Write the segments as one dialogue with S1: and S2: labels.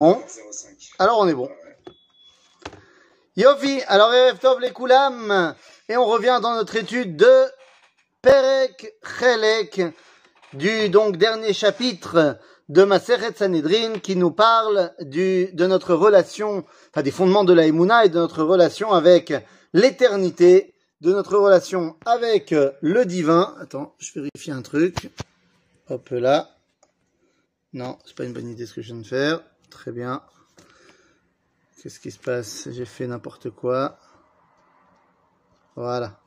S1: Bon. Alors on est bon. Yofi, alors Erev Tov les Koulam, et on revient dans notre étude de Perek Chelek, du donc dernier chapitre de Maseret Sanhedrin, qui nous parle du, de notre relation, enfin des fondements de la Emouna et de notre relation avec l'éternité, de notre relation avec le divin. Attends, je vérifie un truc. Hop là. Non, c'est pas une bonne idée ce que je viens de faire. Très bien. Qu'est-ce qui se passe? J'ai fait n'importe quoi. Voilà.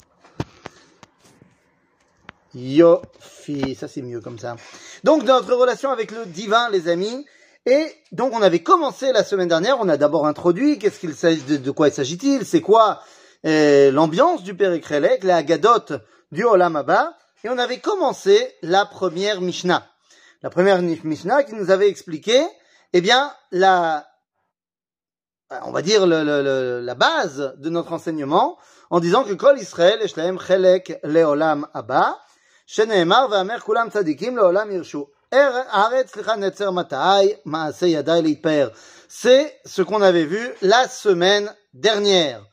S1: Yofi, ça c'est mieux comme ça. Donc notre relation avec le divin, les amis. Et donc on avait commencé la semaine dernière, on a d'abord introduit qu'est-ce qu'il s'agit de, quoi il s'agit-il, c'est quoi euh, l'ambiance du Père la Gadot du Olam et on avait commencé la première Mishnah. La première Mishnah qui nous avait expliqué eh bien, la, on va dire la base de notre enseignement, en disant que Kol Israël, Eshlaem Chelek Leolam Abba, Sheneemar Vamer Kulam Tzadikim Leolam Yirshu. Er, C'est ce qu'on avait vu la semaine dernière.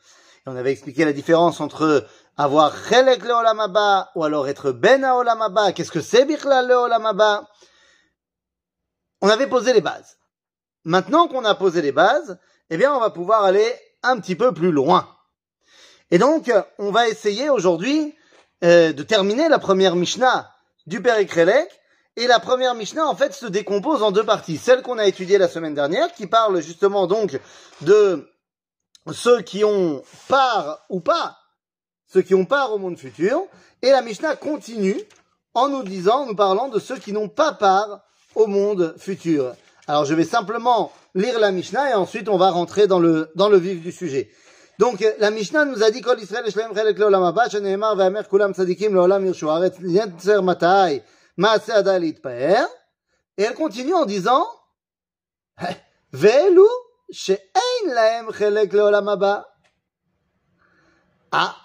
S1: On avait expliqué la différence entre avoir Chelek Leolam Abba ou alors être Ben Olam Abba. Qu'est-ce que c'est Bichlal Leolam Abba On avait posé les bases. Maintenant qu'on a posé les bases, eh bien, on va pouvoir aller un petit peu plus loin. Et donc, on va essayer aujourd'hui euh, de terminer la première Mishnah du Père Krelek. Et la première Mishnah, en fait, se décompose en deux parties. Celle qu'on a étudiée la semaine dernière, qui parle justement donc de ceux qui ont part ou pas, ceux qui ont part au monde futur. Et la Mishnah continue en nous disant, en nous parlant de ceux qui n'ont pas part au monde futur. Alors je vais simplement lire la Mishnah et ensuite on va rentrer dans le, dans le vif du sujet. Donc la Mishnah nous a dit Kol Israël Shlem Chelek Leolam Abba Sheneemar Ve'amer Kulam Tzadikim Leolam Yirshu Aretz Yetzer Matai Maaseh Ada Litpaer et elle continue en disant Ve'elu She'ein Laem Chelek Leolam Abba Ah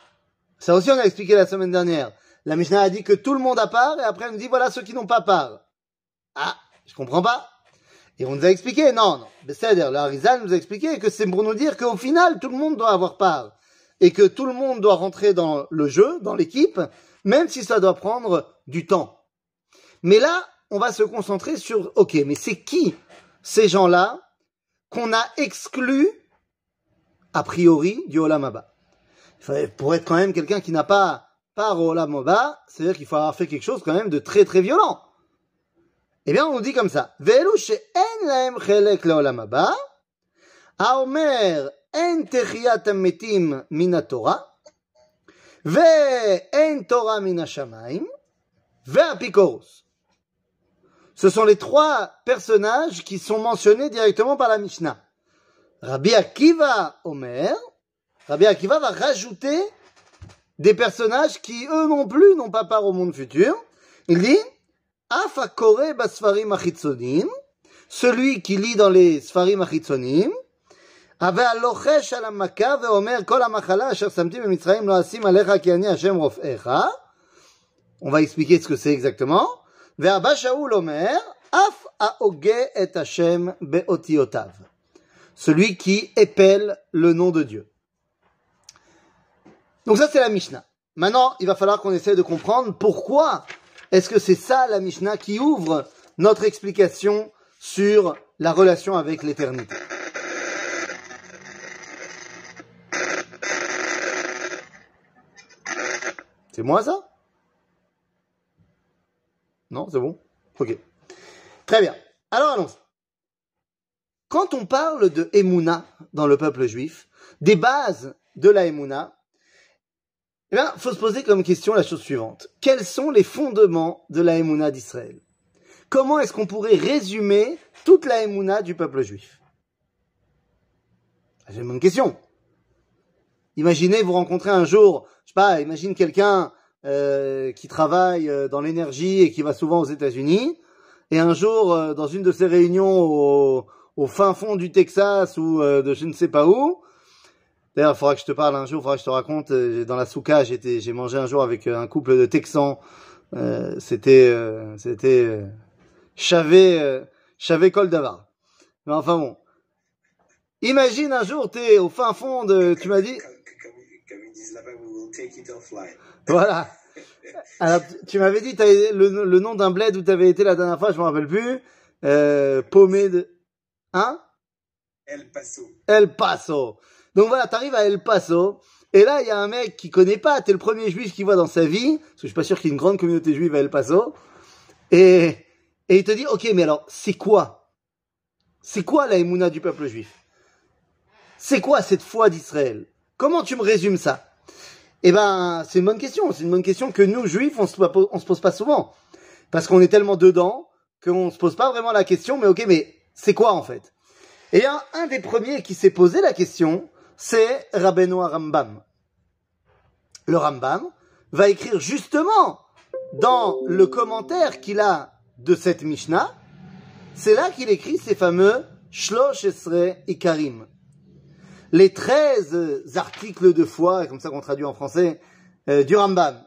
S1: ça aussi on a expliqué la semaine dernière. La Mishnah a dit que tout le monde a part et après elle nous dit voilà ceux qui n'ont pas part. Ah, je comprends pas. Et on nous a expliqué, non, non, c'est-à-dire, le nous a expliqué que c'est pour nous dire qu'au final, tout le monde doit avoir part. Et que tout le monde doit rentrer dans le jeu, dans l'équipe, même si ça doit prendre du temps. Mais là, on va se concentrer sur, ok, mais c'est qui ces gens-là qu'on a exclus, a priori, du Olam Pour être quand même quelqu'un qui n'a pas part au Olam c'est-à-dire qu'il faut avoir fait quelque chose quand même de très très violent. Eh bien, on dit comme ça. She'en chelek le'olam haba, haomer en techiyat metim min Torah, Torah. Ce sont les trois personnages qui sont mentionnés directement par la Mishnah. Rabbi Akiva Omer, Rabbi Akiva va rajouter des personnages qui, eux non plus, n'ont pas part au monde futur. Il dit, celui qui lit dans les Sfarim Achitzonim, avait הלוחש על המכה ואומר כל המחלה אשר שמתי במצרים לא אשים עליך כי אני השם רופאיך. On va expliquer ce que c'est exactement. והבא שאול אומר, אף ההוגה את השם באותיותיו. Celui qui épelle le nom de Dieu. Donc ça c'est la Mishnah. Maintenant, il va falloir qu'on essaie de comprendre pourquoi est-ce que c'est ça la Mishnah qui ouvre notre explication sur la relation avec l'éternité? C'est moi ça? Non, c'est bon? Ok. Très bien. Alors allons Quand on parle de Emouna dans le peuple juif, des bases de la Emouna, eh bien, faut se poser comme question la chose suivante. Quels sont les fondements de la Emouna d'Israël? Comment est-ce qu'on pourrait résumer toute la Emouna du peuple juif? J'ai une bonne question. Imaginez vous rencontrez un jour, je sais pas, imagine quelqu'un euh, qui travaille euh, dans l'énergie et qui va souvent aux États-Unis, et un jour, euh, dans une de ces réunions au, au fin fond du Texas ou de je ne sais pas où, D'ailleurs, il faudra que je te parle un jour, il faudra que je te raconte. Euh, dans la souka, j'étais, j'ai mangé un jour avec euh, un couple de Texans. Euh, c'était, euh, c'était Chavé, Chavé Col d'Avar. Mais enfin bon. Imagine un jour, t'es au fin fond de, tu m'as dit,
S2: Comme, ils disent là-bas, we will take it offline.
S1: voilà. Alors, tu- tu m'avais dit le, le nom d'un bled où t'avais été la dernière fois, je me rappelle plus. Euh, paumé de, hein?
S2: El Paso.
S1: El Paso. Donc voilà, t'arrives à El Paso, et là, il y a un mec qui connaît pas, t'es le premier juif qu'il voit dans sa vie, parce que je suis pas sûr qu'il y ait une grande communauté juive à El Paso, et, et il te dit, ok, mais alors, c'est quoi? C'est quoi la émouna du peuple juif? C'est quoi cette foi d'Israël? Comment tu me résumes ça? Eh ben, c'est une bonne question, c'est une bonne question que nous, juifs, on se, pose- pas souvent, parce qu'on est tellement dedans, qu'on se pose pas vraiment la question, mais ok, mais c'est quoi en fait? Et un des premiers qui s'est posé la question, c'est Rabbeinu Rambam. Le Rambam va écrire justement dans le commentaire qu'il a de cette Mishnah, c'est là qu'il écrit ces fameux Shlosh Esre Ikarim. Les 13 articles de foi, comme ça qu'on traduit en français, euh, du Rambam.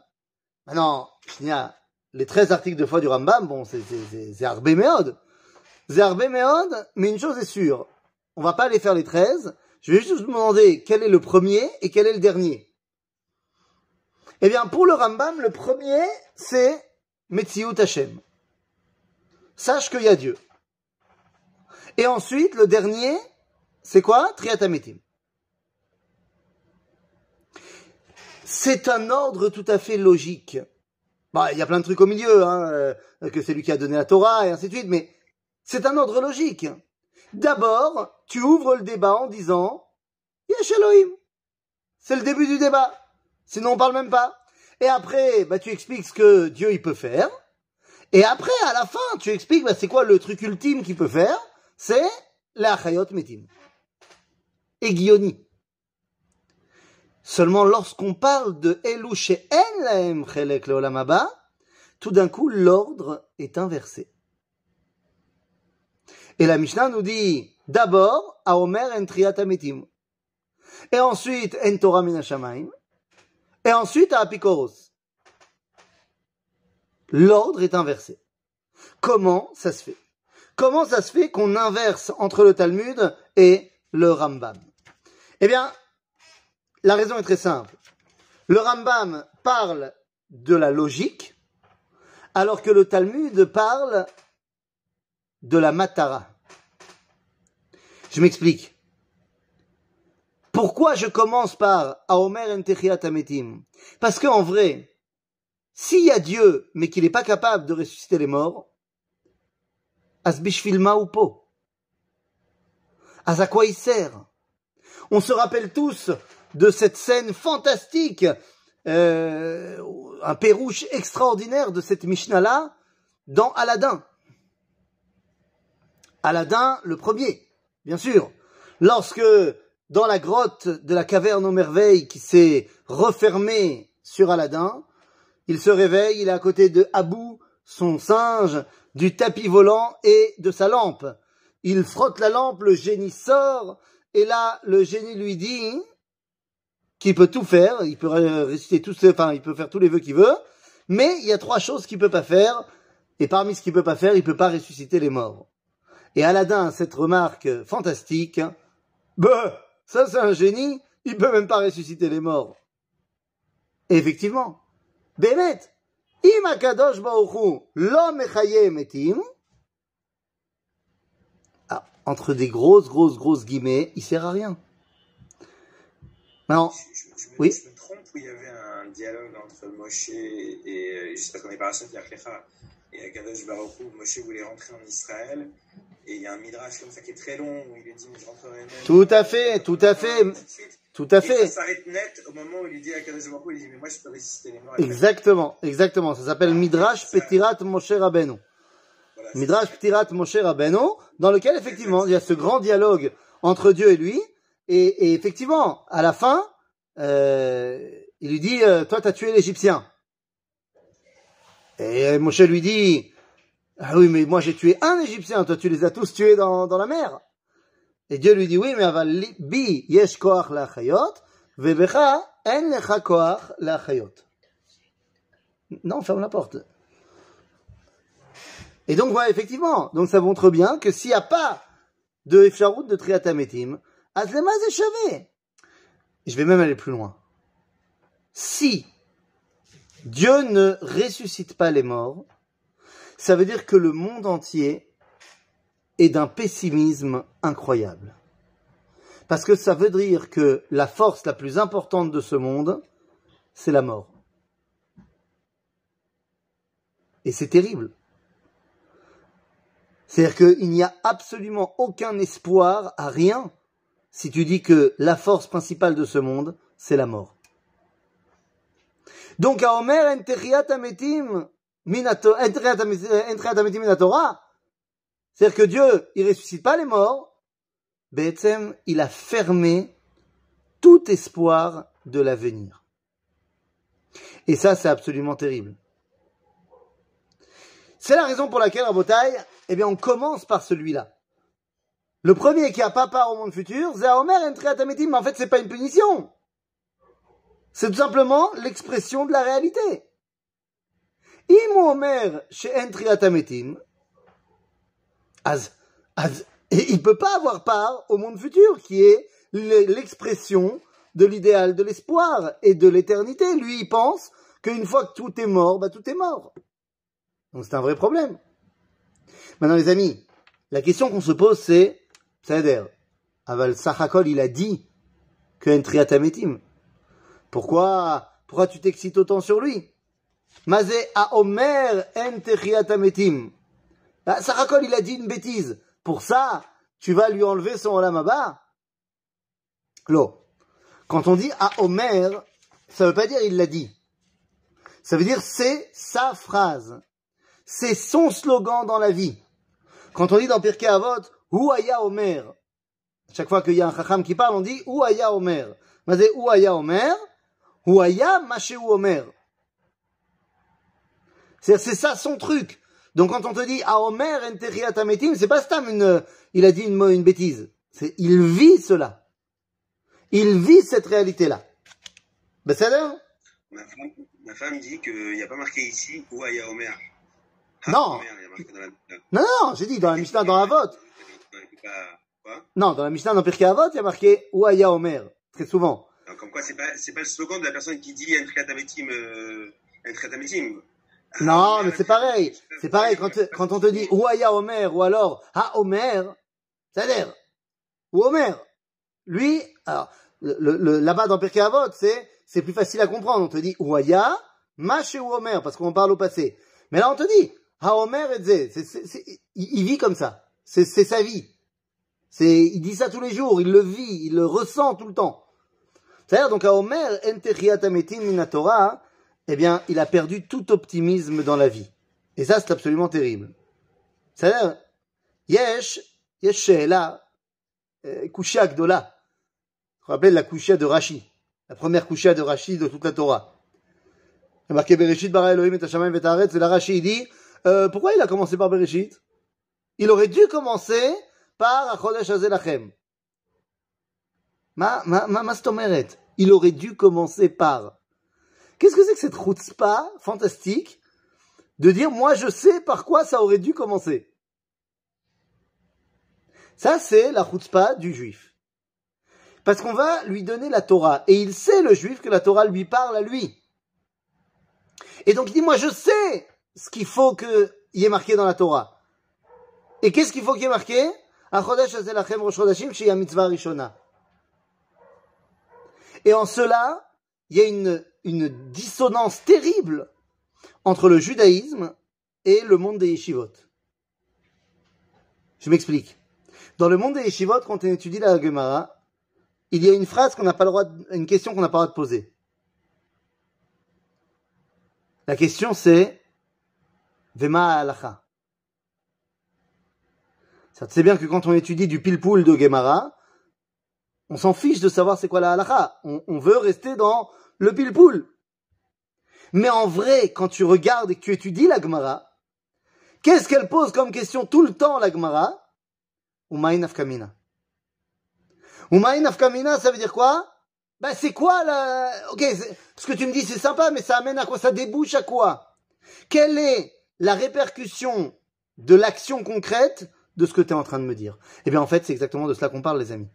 S1: Maintenant, Shnia, les 13 articles de foi du Rambam, bon, c'est- Arbé Meod. C'est Meod, mais une chose est sûre, on va pas aller faire les 13. Je vais juste vous demander quel est le premier et quel est le dernier. Eh bien, pour le Rambam, le premier, c'est Metziut Hashem. Sache qu'il y a Dieu. Et ensuite, le dernier, c'est quoi? Triatametim. C'est un ordre tout à fait logique. Bah, il y a plein de trucs au milieu, hein, euh, que c'est lui qui a donné la Torah et ainsi de suite, mais c'est un ordre logique. D'abord, tu ouvres le débat en disant Yesh Elohim. C'est le début du débat. Sinon, on parle même pas. Et après, bah, tu expliques ce que Dieu il peut faire. Et après, à la fin, tu expliques bah, c'est quoi le truc ultime qu'il peut faire? C'est la Chayot Metim. Et Guioni. Seulement lorsqu'on parle de Elu she'en chelek leolam tout d'un coup, l'ordre est inversé. Et la Mishnah nous dit d'abord à Omer en triat ametim. Et ensuite en Torah min hashamayim. Et ensuite à Apikoros. L'ordre est inversé. Comment ça se fait? Comment ça se fait qu'on inverse entre le Talmud et le Rambam? Eh bien, la raison est très simple. Le Rambam parle de la logique, alors que le Talmud parle de la matara. Je m'explique. Pourquoi je commence par Aomer en Techiat Ametim Parce qu'en vrai, s'il y a Dieu, mais qu'il n'est pas capable de ressusciter les morts, Asbishvilma ou po à quoi il On se rappelle tous de cette scène fantastique, euh, un pérouche extraordinaire de cette Mishnah-là dans Aladdin. Aladdin, le premier, bien sûr. Lorsque, dans la grotte de la caverne aux merveilles qui s'est refermée sur Aladdin, il se réveille, il est à côté de Abou, son singe, du tapis volant et de sa lampe. Il frotte la lampe, le génie sort, et là, le génie lui dit qu'il peut tout faire, il peut réciter tous enfin, il peut faire tous les vœux qu'il veut, mais il y a trois choses qu'il peut pas faire, et parmi ce qu'il peut pas faire, il peut pas ressusciter les morts. Et Aladdin a cette remarque fantastique. Bah, ça c'est un génie, il peut même pas ressusciter les morts. Et effectivement, Bémet, im akadosh baruchu mechaye metim, ah, entre des grosses, grosses, grosses guillemets, il sert à rien. Non,
S2: Je, je- je me,
S1: Oui.
S2: je me trompe où il y avait un dialogue entre Moshe et, je sais pas qu'on est par la Yarkecha, et Akadosh Baruch. Moshe voulait rentrer en Israël, et il y a un midrash comme ça qui est très long, où il lui dit, mais je rentrerai même.
S1: Tout à fait, tout à fait. Tout à
S2: Et
S1: fait.
S2: ça s'arrête net au moment où il lui dit à Akadosh Baruch il dit, mais moi je peux résister les morts.
S1: Exactement, exactement. Ça s'appelle Midrash Petirat Moshe Rabbeinu.
S2: Voilà,
S1: Midrash Petirat Moshe Rabbeinu, dans lequel effectivement il y a ce grand dialogue entre Dieu et lui, et, et effectivement, à la fin, euh, il lui dit, euh, toi t'as tué l'Égyptien. Et Moshe lui dit, ah oui, mais moi j'ai tué un Égyptien, toi tu les as tous tués dans, la mer. Et Dieu lui dit, oui, mais aval bi yesh koach la'achayot, vebecha en lecha koach la'achayot. Non, ferme la porte. Et donc voilà, effectivement, donc ça montre bien que s'il n'y a pas de Efsharout de Triatametim, Azlema Zéchavé. Je vais même aller plus loin. Si Dieu ne ressuscite pas les morts, ça veut dire que le monde entier est d'un pessimisme incroyable. Parce que ça veut dire que la force la plus importante de ce monde, c'est la mort. Et c'est terrible. C'est-à-dire qu'il n'y a absolument aucun espoir à rien si tu dis que la force principale de ce monde, c'est la mort. Donc, à Omer, minatora, c'est-à-dire que Dieu, il ressuscite pas les morts, Be'etzem, il a fermé tout espoir de l'avenir. Et ça, c'est absolument terrible. C'est la raison pour laquelle, Rabotai, eh bien, on commence par celui-là. Le premier qui a pas part au monde futur, c'est Omer mais en fait, c'est pas une punition. C'est tout simplement l'expression de la réalité. Im Omer chez Entriatametim, az, az, et il peut pas avoir part au monde futur, qui est l'expression de l'idéal de l'espoir et de l'éternité. Lui, il pense qu'une fois que tout est mort, bah, tout est mort. Donc c'est un vrai problème. Maintenant, les amis, la question qu'on se pose, c'est, c'est-à-dire, Aval Sachakol, il a dit que Entriatametim. Pourquoi, pourquoi tu t'excites autant sur lui? Bah, Sachakol, il a dit une bêtise. Pour ça, tu vas lui enlever son olamaba? Lo. Quand on dit à Omer, ça veut pas dire il l'a dit. Ça veut dire c'est sa phrase. C'est son slogan dans la vie. Quand on dit dans Pirkei Avot, Ouaya Omer, chaque fois qu'il y a un chacham qui parle, on dit Ouaya Omer. Mais c'est Ouaya Omer, Masheu Omer. C'est ça son truc. Donc quand on te dit à Omer enteriat ametim, c'est pas Stam une, il a dit une, une bêtise. C'est, il vit cela. Il vit cette réalité-là. Ben c'est
S2: ma femme, ma femme dit qu'il n'y a pas marqué ici où Aya Omer.
S1: Ah, non. non, non, j'ai dit dans la Mishnah, dans la vote. Non, dans la Mishnah, dans Pirkei Avot, il y a marqué où Aya Omer. Très souvent.
S2: comme quoi, c'est pas, pas le slogan de la personne qui dit Entriat ametim, euh, ametim.
S1: Non, mais c'est pareil. C'est pareil quand, quand on te dit Ouaya Omer ou alors Ha Omer, c'est-à-dire, ou Omer. Lui, alors, le, le, là-bas dans Pirkei c'est, c'est plus facile à comprendre. On te dit Ouaya, Mache ou Omer, parce qu'on parle au passé. Mais là, on te dit Ha Omer et Zé. Il, vit comme ça. C'est, c'est sa vie. C'est, il dit ça tous les jours. Il le vit. Il le ressent tout le temps. C'est-à-dire, donc, à Omer, Entechiat Ametim Minatora, eh bien, il a perdu tout optimisme dans la vie. Et ça, c'est absolument terrible. C'est-à-dire, Yesh, Yesh Sheela, euh, Kushia Gdola. Je rappelle la Kushia de Rashi, la première Kushia de Rashi de toute la Torah. Marqué Bereshit bara Elohim et Hashamayim et Haaretz, et la Rashi, il dit, euh, pourquoi il a commencé par Bereshit? Il aurait dû commencer par Achodesh Azelachem. Ma, ma, ma, ma Il aurait dû commencer par. Qu'est-ce que c'est que cette chutzpah fantastique de dire moi je sais par quoi ça aurait dû commencer? Ça c'est la chutzpah du juif. Parce qu'on va lui donner la Torah et il sait le juif que la Torah lui parle à lui. Et donc il dit moi je sais ce qu'il faut qu'il y ait marqué dans la Torah. Et qu'est-ce qu'il faut qu'il y ait marqué? Et en cela, il y a une une dissonance terrible entre le judaïsme et le monde des yeshivot. Je m'explique. Dans le monde des yeshivot, quand on étudie la Gemara, il y a une phrase qu'on n'a pas le droit, une question qu'on n'a pas le droit de poser. La question c'est Vema halacha. Ça c'est bien que quand on étudie du pilpoul de Gemara, on s'en fiche de savoir c'est quoi la halacha. On, on veut rester dans le pile-poule. Mais en vrai, quand tu regardes et que tu étudies la Gemara, qu'est-ce qu'elle pose comme question tout le temps, la Gemara? Umaïn afkamina. Umaïn afkamina, ça veut dire quoi? Ben c'est quoi la... Ok, ce que tu me dis c'est sympa, mais ça amène à quoi? Ça débouche à quoi? Quelle est la répercussion de l'action concrète de ce que tu es en train de me dire? Eh bien en fait, c'est exactement de cela qu'on parle, les amis.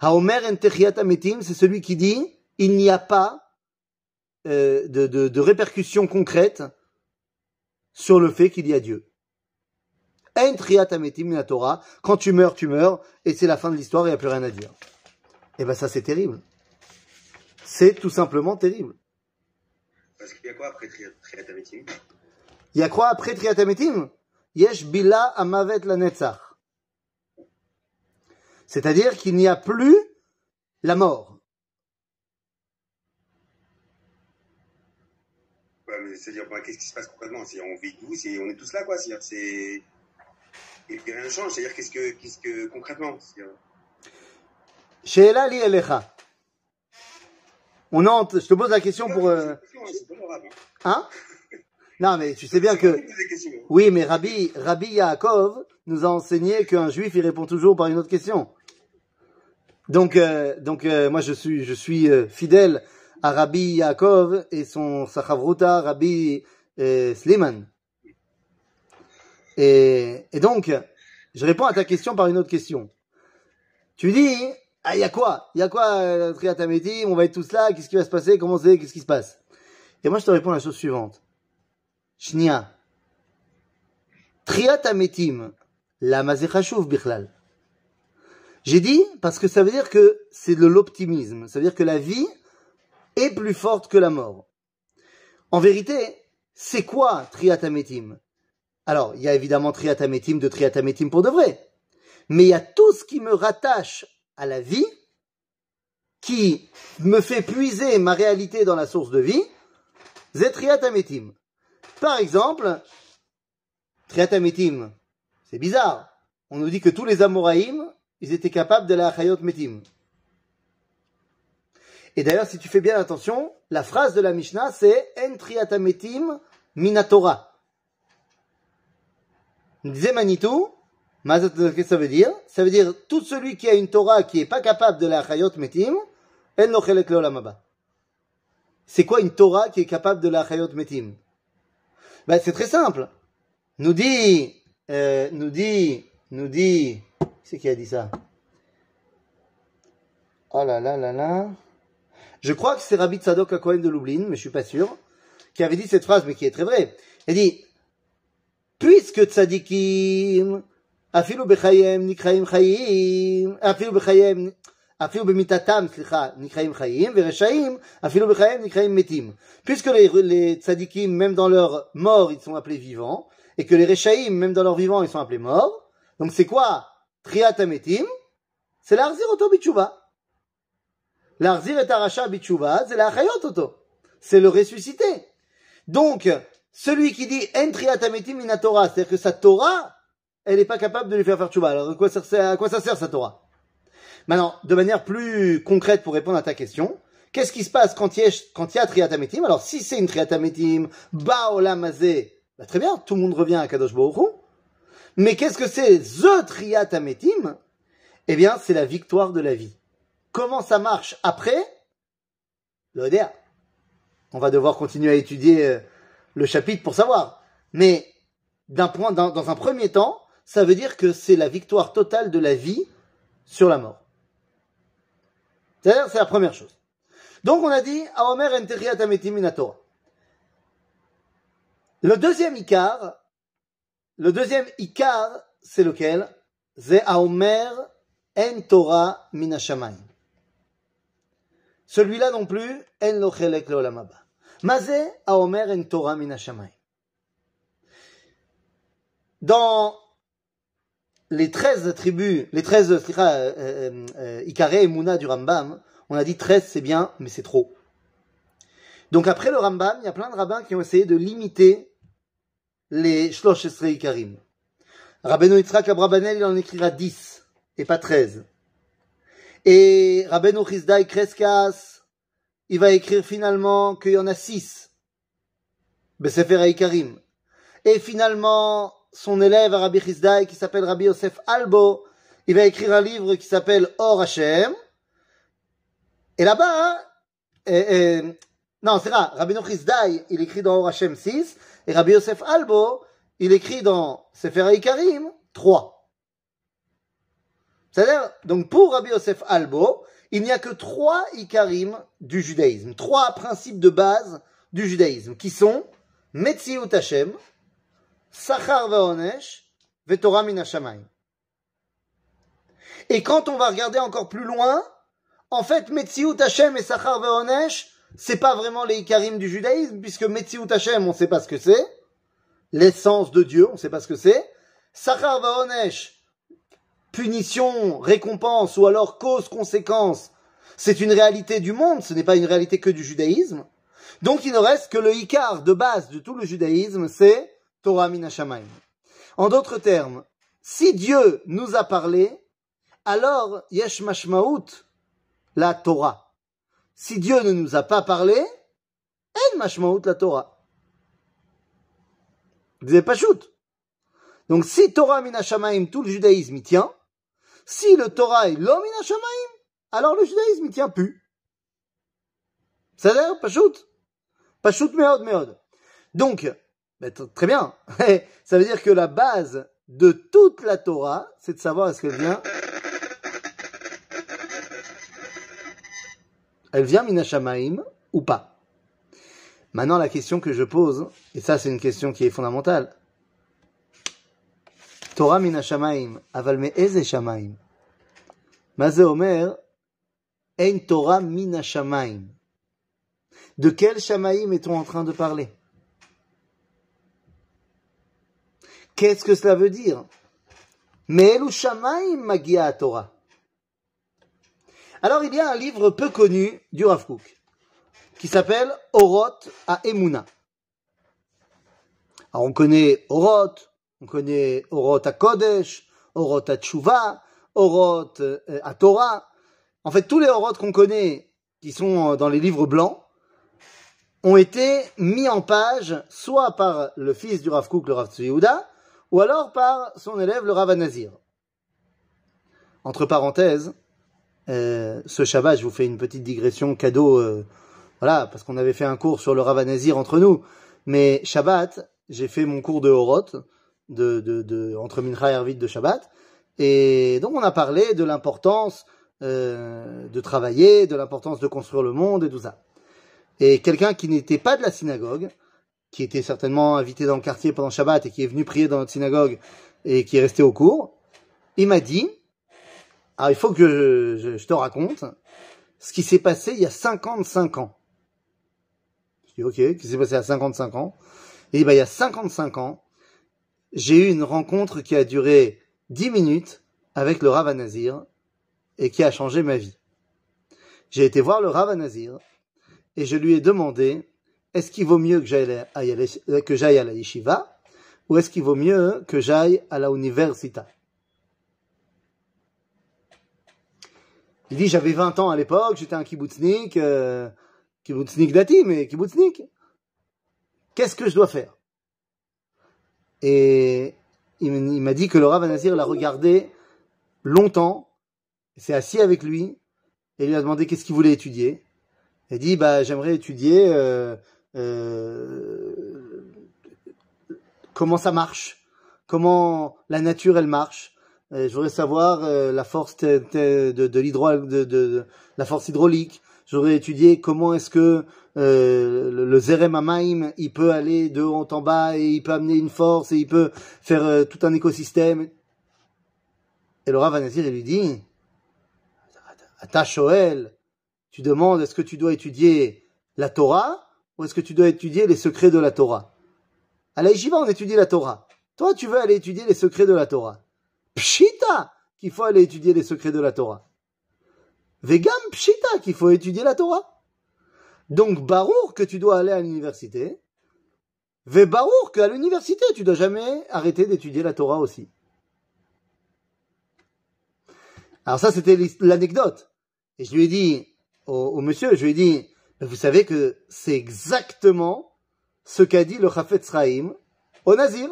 S1: Haomer en c'est celui qui dit il n'y a pas euh, de, de, de répercussions concrètes sur le fait qu'il y a Dieu. Ametim la Torah, quand tu meurs, tu meurs, et c'est la fin de l'histoire, il n'y a plus rien à dire. Et ben ça c'est terrible. C'est tout simplement terrible.
S2: Parce qu'il y a quoi après Triat Ametim?
S1: Il y a quoi après Triat Ametim? Yesh Bila Amavet la Netzach. C'est-à-dire qu'il n'y a plus la mort.
S2: Ouais, mais c'est-à-dire, bah, qu'est-ce qui se passe concrètement? C'est on vit tous et on est tous là, quoi. C'est-à-dire, c'est et puis rien ne change. C'est-à-dire, qu'est-ce que, qu'est-ce que concrètement?
S1: Sheela li elecha. On entre, je te pose la question pour... euh,
S2: hein?
S1: Non, mais tu sais bien que... Oui, mais Rabbi, Rabbi Yaakov nous a enseigné qu'un juif, il répond toujours par une autre question. Donc, euh, donc euh, moi, je suis, je suis fidèle à Rabbi Yaakov et son Sachavruta, Rabbi euh, Sliman. Et, et donc, je réponds à ta question par une autre question. Tu dis, ah, il y a quoi? Il y a quoi, euh, On va être tous là, qu'est-ce qui va se passer? Comment c'est? Qu'est-ce qui se passe? Et moi, je te réponds la chose suivante. Shnia. Triat Ametim, la mazechashuv bichlal. J'ai dit parce que ça veut dire que c'est de l'optimisme. Ça veut dire que la vie est plus forte que la mort. En vérité, c'est quoi Triat Ametim Alors, il y a évidemment Triat Ametim de Triat Ametim pour de vrai. Mais il y a tout ce qui me rattache à la vie, qui me fait puiser ma réalité dans la source de vie, c'est Triat Ametim. Par exemple, Triat Ametim, c'est bizarre. On nous dit que tous les Amoraïm, ils étaient capables de la Chayot Metim. Et d'ailleurs, si tu fais bien attention, la phrase de la Mishnah, c'est En Triat Ametim Minatora. Disait Manitou, Mazat, qu'est-ce que ça veut dire? Ça veut dire tout celui qui a une Torah qui est pas capable de la Chayot Metim, En lo chelek leolam haba. C'est quoi une Torah qui est capable de la Chayot Metim? Ben, C'est très simple. Nous dit, euh, nous dit, nous dit, c'est qui a dit ça? Oh là là là là. Je crois que c'est Rabbi Tzadok Cohen de Lublin, mais je suis pas sûr, qui avait dit cette phrase, mais qui est très vraie. Il dit, puisque tzadikim, afilu bechayem nikraim chayim, afilu bechayem, afilu bemitatam, slicha, nikraim chayim, vereshaim, afilu bechayem nikraim metim. Puisque les, les tzadikim, même dans leur mort, ils sont appelés vivants, et que les reshaim, même dans leur vivant, ils sont appelés morts. Donc c'est quoi? Triat ametim C'est l'arzir auto bichuva. L'arzir et aracha bichuva, c'est. C'est le ressuscité. Donc, celui qui dit en triat ametim in Torah, c'est-à-dire que sa Torah, elle n'est pas capable de lui faire faire tchouva. Alors, à quoi ça sert, sa Torah? Maintenant, de manière plus concrète pour répondre à ta question, qu'est-ce qui se passe quand il y a, Alors, si c'est une triat ametim, baolam hazeh, bah, très bien, tout le monde revient à Kadosh Baruch. Mais qu'est-ce que c'est The Triat Ametim Eh bien, c'est la victoire de la vie. Comment ça marche après EDA. On va devoir continuer à étudier euh, le chapitre pour savoir. Mais dans, un premier temps, ça veut dire que c'est la victoire totale de la vie sur la mort. C'est-à-dire, c'est la première chose. Donc, on a dit Aomer. Le deuxième Icar, le deuxième Icar, c'est lequel? C'est Aomer en Torah min hashamayim. Celui-là non plus, en lo chelek haba. Mazé Aomer en Torah min. Dans les 13 tribus, les 13, slicha, euh, euh, euh, Ikaré et Mouna du Rambam, on a dit 13 c'est bien, mais c'est trop. Donc après le Rambam, il y a plein de rabbins qui ont essayé de limiter les Shlosh Esrei Ikarim. Rabbeinu Yitzhak Abrabanel, il en écrira 10, et pas 13. Et Rabbeinu Chizdai Kreskas, il va écrire finalement qu'il y en a 6. Besefer Ikarim. Et finalement, son élève Rabbi Chizdai, qui s'appelle Rabbi Yosef Albo, il va écrire un livre qui s'appelle Or Hashem. Et là-bas, euh, euh, non, c'est rare. Rabbi Chizdai, il écrit dans Or Hashem 6, et Rabbi Yosef Albo, il écrit dans Sefer Karim 3. C'est-à-dire, donc pour Rabbi Yosef Albo, il n'y a que trois ikarim du judaïsme, trois principes de base du judaïsme, qui sont Metziut Hashem, Sachar Vaonesh, Vetorah Minashamayim. Et quand on va regarder encore plus loin, en fait, Metziut Hashem et Sachar Vaonesh, c'est pas vraiment les ikarim du judaïsme, puisque Metziut Hashem, on sait pas ce que c'est, l'essence de Dieu, on sait pas ce que c'est, Sachar Vaonesh, punition, récompense ou alors cause, conséquence, c'est une réalité du monde, ce n'est pas une réalité que du judaïsme. Donc il ne reste que le Icar de base de tout le judaïsme, c'est Torah Minashamayim. En d'autres termes, si Dieu nous a parlé, alors Yesh Mashmaout, la Torah. Si Dieu ne nous a pas parlé, En Mashmaout, la Torah. Vous n'avez pas shoot. Donc si Torah Minashamayim, tout le judaïsme y tient, si le Torah est l'homme alors le judaïsme, il tient plus. Ça a l'air. Pas shoot, méod, méod. Donc, très bien. Ça veut dire que la base de toute la Torah, c'est de savoir est-ce qu'elle vient. Elle vient Minashamaim ou pas. Maintenant, la question que je pose, et ça c'est une question qui est fondamentale. Torah Minashamaim, aval me eze shamaim. Maze Omer, Ein Torah Mina De quel Shamaim est-on en train de parler Qu'est-ce que cela veut dire? Mais Shamaim Magia Torah. Alors il y a un livre peu connu du Rav qui s'appelle Oroth à Emuna. Alors on connaît Oroth, on connaît Oroth à Kodesh, Oroth à Tshuva, Oroth euh, à Torah. En fait, tous les Oroth qu'on connaît, qui sont euh, dans les livres blancs, ont été mis en page soit par le fils du Rav Kook, le Rav Tzviouda, ou alors par son élève, le Rav Anazir. Entre parenthèses, euh, ce Shabbat, je vous fais une petite digression cadeau, voilà, parce qu'on avait fait un cours sur le Rav Anazir entre nous. Mais Shabbat, j'ai fait mon cours de Oroth, de, de, de, entre Mincha et Arvit de Shabbat, et donc on a parlé de l'importance euh, de travailler, de l'importance de construire le monde et tout ça. Et quelqu'un qui n'était pas de la synagogue, qui était certainement invité dans le quartier pendant Shabbat et qui est venu prier dans notre synagogue et qui est resté au cours, il m'a dit, alors il faut que je, je te raconte ce qui s'est passé il y a 55 ans. Je dis ok, qu'est-ce qui s'est passé il y a 55 ans Et il dit, bah, il y a 55 ans, j'ai eu une rencontre qui a duré 10 minutes avec le Rav Nazir et qui a changé ma vie. J'ai été voir le Rav Nazir et je lui ai demandé est-ce qu'il vaut mieux que j'aille à la yeshiva ou est-ce qu'il vaut mieux que j'aille à la universita? Il dit j'avais 20 ans à l'époque, j'étais un kibbutznik, euh, kibbutznik dati, mais kibbutznik. Qu'est-ce que je dois faire? Et il m'a dit que le Rav Nazir l'a regardé longtemps, s'est assis avec lui, et lui a demandé qu'est-ce qu'il voulait étudier. Il dit, bah, j'aimerais étudier euh, euh, comment ça marche, comment la nature elle marche. je voudrais savoir euh, la force de, de, de, de, la force hydraulique. J'aurais étudié comment est-ce que euh, le, Zerem Amaim, il peut aller de haut en bas et il peut amener une force et il peut faire euh, tout un écosystème. Et le Rav Anazir, il lui dit, ta tu demandes est-ce que tu dois étudier la Torah ou est-ce que tu dois étudier les secrets de la Torah? À la Yeshiva, on étudie la Torah. Toi, tu veux aller étudier les secrets de la Torah. Pshita qu'il faut aller étudier les secrets de la Torah. Vegam pshita qu'il faut étudier la Torah. Donc, barour que tu dois aller à l'université. Ve barour qu'à l'université, tu dois jamais arrêter d'étudier la Torah aussi. Alors ça, c'était l'anecdote. Et je lui ai dit au, monsieur, je lui ai dit, vous savez que c'est exactement ce qu'a dit le Chafetz Sraim au Nazir.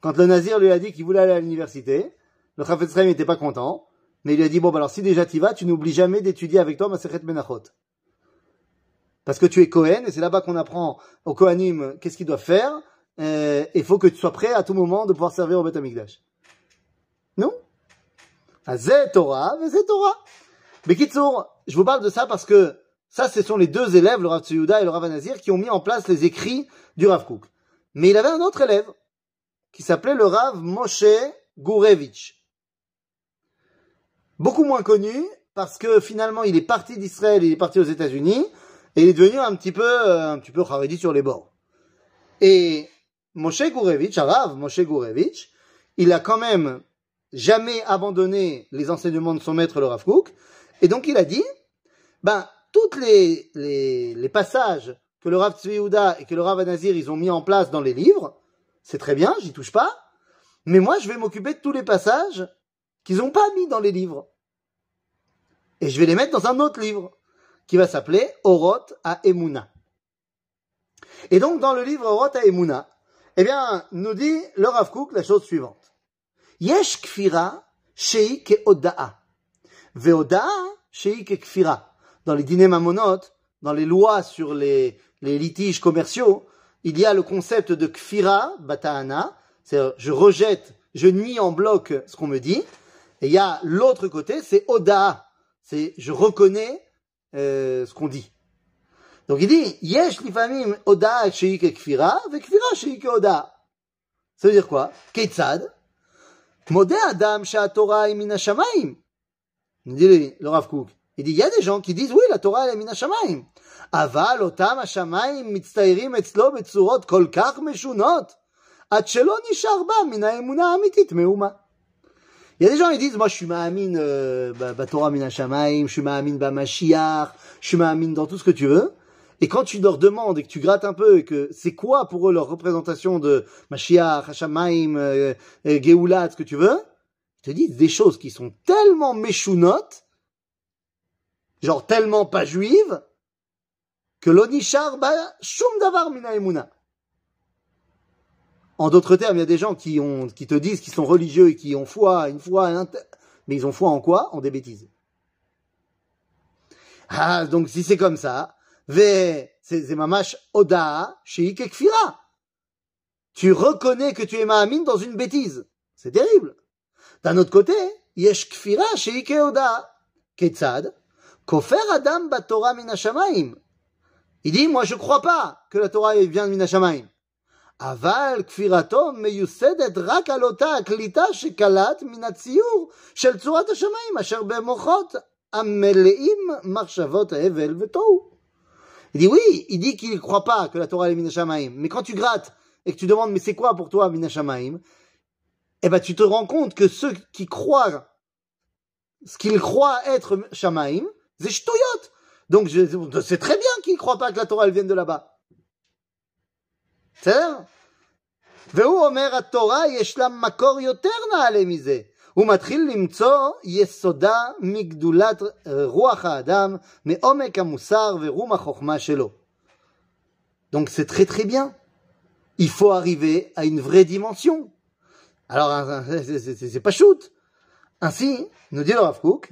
S1: Quand le Nazir lui a dit qu'il voulait aller à l'université, le Chafetz Sraim n'était pas content, mais il lui a dit, bon, bah alors si déjà tu vas, tu n'oublies jamais d'étudier avec toi Maseret Menachot. Parce que tu es Cohen, et c'est là-bas qu'on apprend au Kohanim qu'est-ce qu'ils doivent faire. Il faut que tu sois prêt à tout moment de pouvoir servir au Beth Amikdash. Non? C'est Torah, mais c'est Torah. Mais je vous parle de ça parce que ça, ce sont les deux élèves, le Rav Tsuyuda et le Rav Anazir, qui ont mis en place les écrits du Rav Kook. Mais il avait un autre élève qui s'appelait le Rav Moshe Gourevitch. Beaucoup moins connu parce que finalement il est parti d'Israël, il est parti aux États-Unis et il est devenu un petit peu, euh, un petit peu Haredi sur les bords. Et Moshe Gourevitch, Rav Moshe Gourevitch, il a quand même jamais abandonné les enseignements de son maître le Rav Kook et donc il a dit, ben toutes les, les, les passages que le Rav Tzvi et que le Rav Anazir ils ont mis en place dans les livres, c'est très bien, j'y touche pas, mais moi je vais m'occuper de tous les passages qu'ils n'ont pas mis dans les livres. Et je vais les mettre dans un autre livre, qui va s'appeler Oroth à Emouna. Et donc dans le livre Oroth à Emouna, eh bien, nous dit le Rav la chose suivante. Yesh kfira shei ke oda'a. Veoda'a shei ke kfira dans les dîners mamonotes, dans les lois sur les, litiges commerciaux, il y a le concept de kfira bata'ana, c'est je rejette, je nie en bloc ce qu'on me dit, et il y a l'autre côté, c'est oda, c'est je reconnais euh, ce qu'on dit. Donc il dit, yesh lifamim oda sheik kfira, ve kfira sheik oda. Ça veut dire quoi Ketzad, modé adam Torah min hashamaim. Il dit le Rav Kook. Il dit, il y a des gens qui disent, oui, la Torah, elle est minashamaim. אבל אותם השמיים מצטיירים אצלו בצורות כל כך משונות, עד שלא נשאר בה מן האמונה האמיתית מאומה. Il y a des gens qui disent, moi je suis ma'amin euh, bah, Torah min je suis ma'amin ba Mashiach, je suis ma'amin dans tout ce que tu veux. Et quand tu leur demandes et que tu grattes un peu et que c'est quoi pour eux leur représentation de Mashiach, Hashamaim, euh, euh, Geulat, ce que tu veux, ils te disent des choses qui sont tellement méchounotes genre tellement pas juive, que l'onishar ba shum davar mina En d'autres termes, il y a des gens qui te disent qu'ils sont religieux et qui ont foi, une foi, mais ils ont foi en quoi? En des bêtises. Ah, donc si c'est comme ça, c'est mamash oda sheik kfira. Tu reconnais que tu es ma'amine dans une bêtise. C'est terrible. D'un autre côté, yesh kfira sheik oda. Ketzad, Kofer Adam Torah minashamaim. Il dit, moi je crois pas que la Torah vient de minashamaim. Aval kfiratom meyusedet rak alota aklita shekalat minatsiur shel tzurat hashamaim asher bemochot ameleim marshavot hevel vetou. Il dit oui, il dit qu'il ne croit pas que la Torah est minashamaim. Mais quand tu grattes et que tu demandes, mais c'est quoi pour toi minashamaim? Eh ben, tu te rends compte que ceux qui croient ce qu'ils croient être shamaim, c'est Donc sais très bien qu'ils ne croient pas que la Torah elle vienne de là-bas. C'est והוא אומר התורה יש לה מקור יותר נעלה מזה. הוא מתחיל למצוא יסודה מגדולת רוח האדם, מעומק המוסר ורום החוכמה שלו. Donc c'est très très bien. Il faut arriver à une vraie dimension. Alors c'est pas shoot. Ainsi, nous dit le Rav Kook,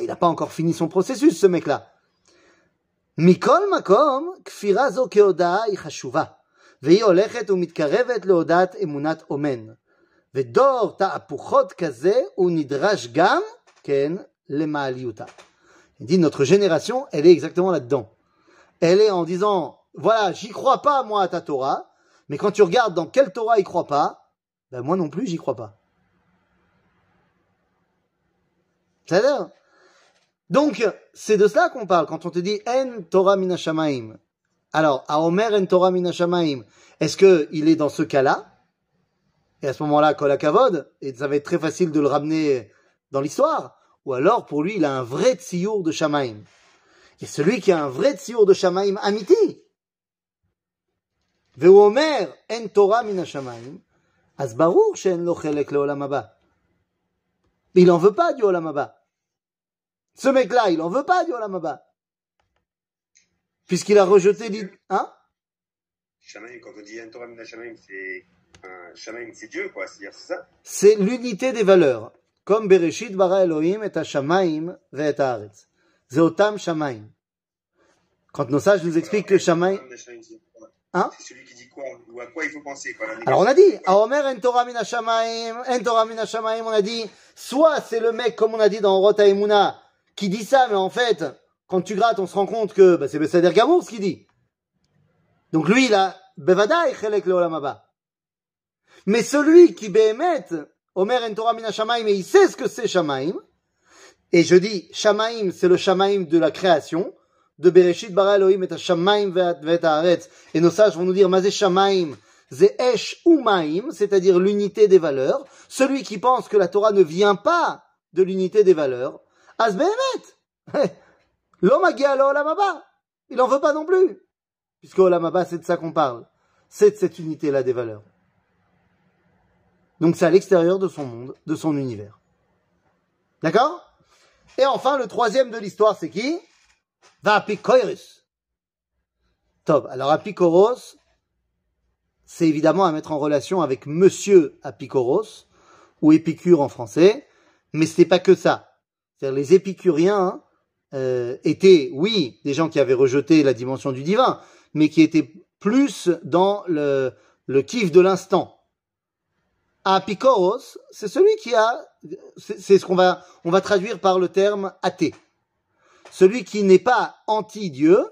S1: il n'a pas encore fini son processus, ce mec-là. מכל מקום, כפירה זו כהודאה היא חשובה, והיא הולכת ומתקרבת להודעת אמונת אומן. ודור תהפוכות כזה הוא נדרש גם, כן, למעליותה. Il dit notre génération, elle est exactement là-dedans. Elle est en disant, voilà, j'y crois pas moi à ta Torah, mais quand tu regardes dans quelle Torah il croit pas, ben moi non plus j'y crois pas. donc, c'est de cela qu'on parle quand on te dit En Torah Minashamaim. Alors, à Omer En Torah mina Minashamaim, est-ce qu'il est dans ce cas-là? Et à ce moment-là, Kolakavod, et ça va être très facile de le ramener dans l'histoire. Ou alors, pour lui, il a un vrai tsiour de Shamaim. Et celui qui a un vrai tsiour de Shamaim, amiti. Veu Omer En Torah mina Minashamaim. Asbaruch Shen Lochelek le Olam Il n'en veut pas du Olam ce mec-là, il en veut pas du Olamaba. Puisqu'il a rejeté l'idée. Hein?
S2: Shamaim, quand on dit Torah Shamaim, c'est Shamaim, c'est Dieu, quoi. C'est ça?
S1: C'est l'unité des valeurs. Comme Bereshit bara Elohim et Shamaim et C'est Otam Shamaim. Quand nos sages nous expliquent que Shamaim. Hein?
S2: C'est celui qui dit quoi? Ou à quoi il faut penser quoi,
S1: Alors on a dit, à Omer en Torah min hashamaim, en Torah min hashamaim, on a dit, soit c'est le mec, comme on a dit dans Rota Emuna, qui dit ça, mais en fait, quand tu grattes, on se rend compte que bah, c'est Bessader Gamour ce qu'il dit. Donc lui, il a Bevadai chelek leolam haba. Mais celui qui béhémet, Omer en Torah min hashamaim, et il sait ce que c'est Shamaim, et je dis, Shamaim, c'est le Shamaim de la création, de Bereshit bara Elohim et Shamaim ve'et haaretz. Et nos sages vont nous dire, Mazé Shamaim, ze Esh Umaim, c'est-à-dire l'unité des valeurs. Celui qui pense que la Torah ne vient pas de l'unité des valeurs, l'homme a lo olam haba. Il en veut pas non plus. Puisque olam haba, c'est de ça qu'on parle. C'est de cette unité-là des valeurs. Donc c'est à l'extérieur de son monde, de son univers. D'accord? Et enfin, le troisième de l'histoire, c'est qui? Va Apikoros. Top. Alors Apikoros, c'est évidemment à mettre en relation avec Monsieur Apikoros, ou Épicure en français, mais ce n'est pas que ça. C'est-à-dire les épicuriens euh, étaient, oui, des gens qui avaient rejeté la dimension du divin, mais qui étaient plus dans le, le kiff de l'instant. Apikoros, c'est celui qui a, c'est ce qu'on va, on va traduire par le terme athée. Celui qui n'est pas anti-Dieu,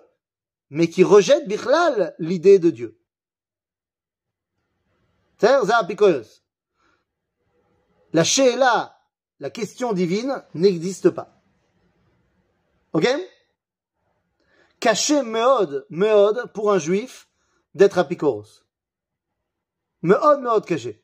S1: mais qui rejette Bichlal l'idée de Dieu. C'est-à-dire. La Sheela, la question divine, n'existe pas. Ok? Caché meod, meod, pour un juif, d'être apikoros. Meod, meod caché.